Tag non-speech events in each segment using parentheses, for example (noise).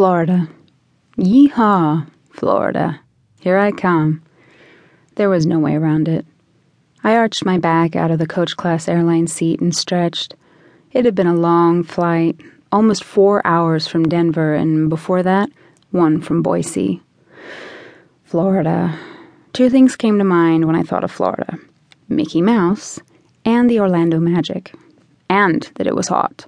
Florida. Yeehaw, Florida. Here I come. There was no way around it. I arched my back out of the coach class airline seat and stretched. It had been a long flight, almost four hours from Denver, and before that, one from Boise. Florida. Two things came to mind when I thought of Florida Mickey Mouse and the Orlando Magic, and that it was hot.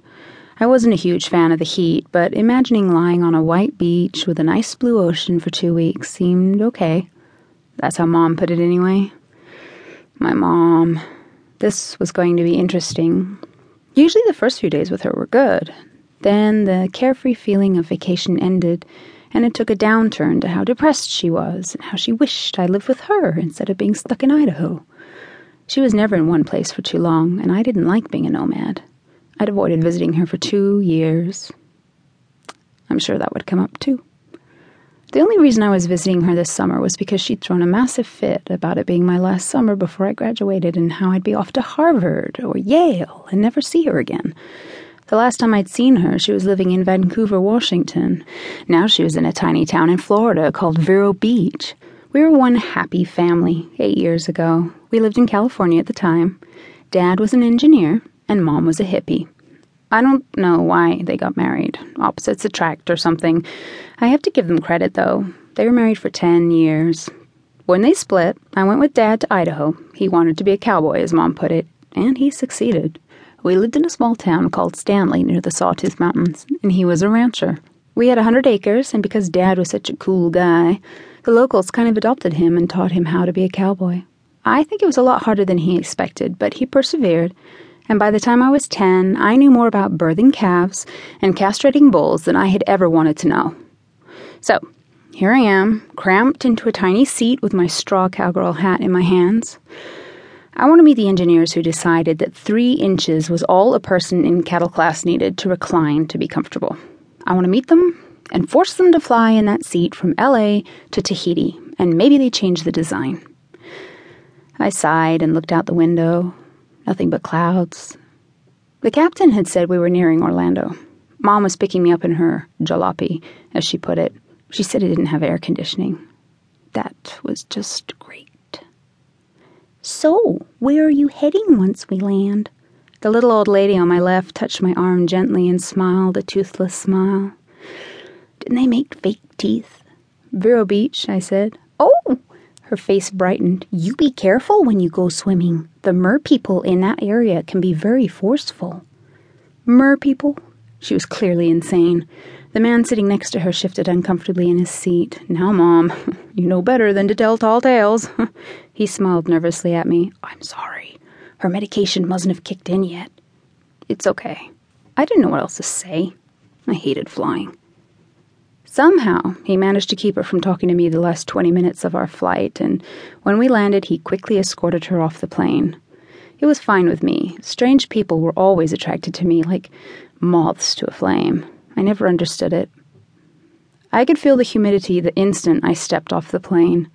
I wasn't a huge fan of the heat, but imagining lying on a white beach with a nice blue ocean for two weeks seemed okay. That's how Mom put it anyway. My mom. This was going to be interesting. Usually the first few days with her were good. Then the carefree feeling of vacation ended, and it took a downturn to how depressed she was and how she wished I lived with her instead of being stuck in Idaho. She was never in one place for too long, and I didn't like being a nomad. I'd avoided visiting her for two years. I'm sure that would come up too. The only reason I was visiting her this summer was because she'd thrown a massive fit about it being my last summer before I graduated and how I'd be off to Harvard or Yale and never see her again. The last time I'd seen her, she was living in Vancouver, Washington. Now she was in a tiny town in Florida called Vero Beach. We were one happy family eight years ago. We lived in California at the time. Dad was an engineer, and mom was a hippie. I don't know why they got married. Opposites attract or something. I have to give them credit, though. They were married for 10 years. When they split, I went with Dad to Idaho. He wanted to be a cowboy, as Mom put it, and he succeeded. We lived in a small town called Stanley near the Sawtooth Mountains, and he was a rancher. We had a hundred acres, and because Dad was such a cool guy, the locals kind of adopted him and taught him how to be a cowboy. I think it was a lot harder than he expected, but he persevered, and by the time I was 10, I knew more about birthing calves and castrating bulls than I had ever wanted to know. So, here I am, cramped into a tiny seat with my straw cowgirl hat in my hands. I want to meet the engineers who decided that three inches was all a person in cattle class needed to recline to be comfortable. I want to meet them and force them to fly in that seat from LA to Tahiti, and maybe they change the design. I sighed and looked out the window, Nothing but clouds. The captain had said we were nearing Orlando. Mom was picking me up in her jalopy, as she put it. She said it didn't have air conditioning. That was just great. So, where are you heading once we land? The little old lady on my left touched my arm gently and smiled a toothless smile. Didn't they make fake teeth? Vero Beach, I said. Her face brightened. You be careful when you go swimming. The mer people in that area can be very forceful. Mer people? She was clearly insane. The man sitting next to her shifted uncomfortably in his seat. Now, Mom, (laughs) you know better than to tell tall tales. (laughs) he smiled nervously at me. I'm sorry. Her medication mustn't have kicked in yet. It's okay. I didn't know what else to say. I hated flying. Somehow, he managed to keep her from talking to me the last 20 minutes of our flight, and when we landed, he quickly escorted her off the plane. It was fine with me. Strange people were always attracted to me, like moths to a flame. I never understood it. I could feel the humidity the instant I stepped off the plane.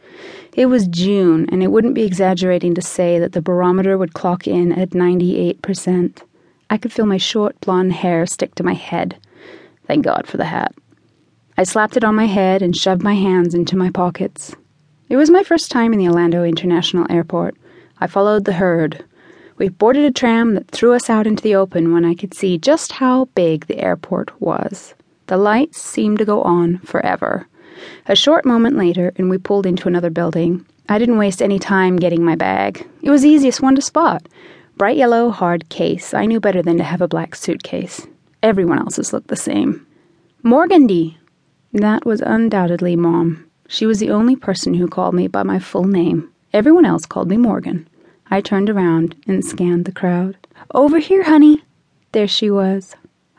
It was June, and it wouldn't be exaggerating to say that the barometer would clock in at 98%. I could feel my short blonde hair stick to my head. Thank God for the hat. I slapped it on my head and shoved my hands into my pockets. It was my first time in the Orlando International Airport. I followed the herd. We boarded a tram that threw us out into the open when I could see just how big the airport was. The lights seemed to go on forever. A short moment later, and we pulled into another building. I didn't waste any time getting my bag. It was the easiest one to spot. Bright yellow, hard case. I knew better than to have a black suitcase. Everyone else's looked the same. Morgandy, that was undoubtedly Mom. She was the only person who called me by my full name. Everyone else called me Morgan. I turned around and scanned the crowd. Over here, honey! There she was.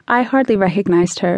I hardly recognized her.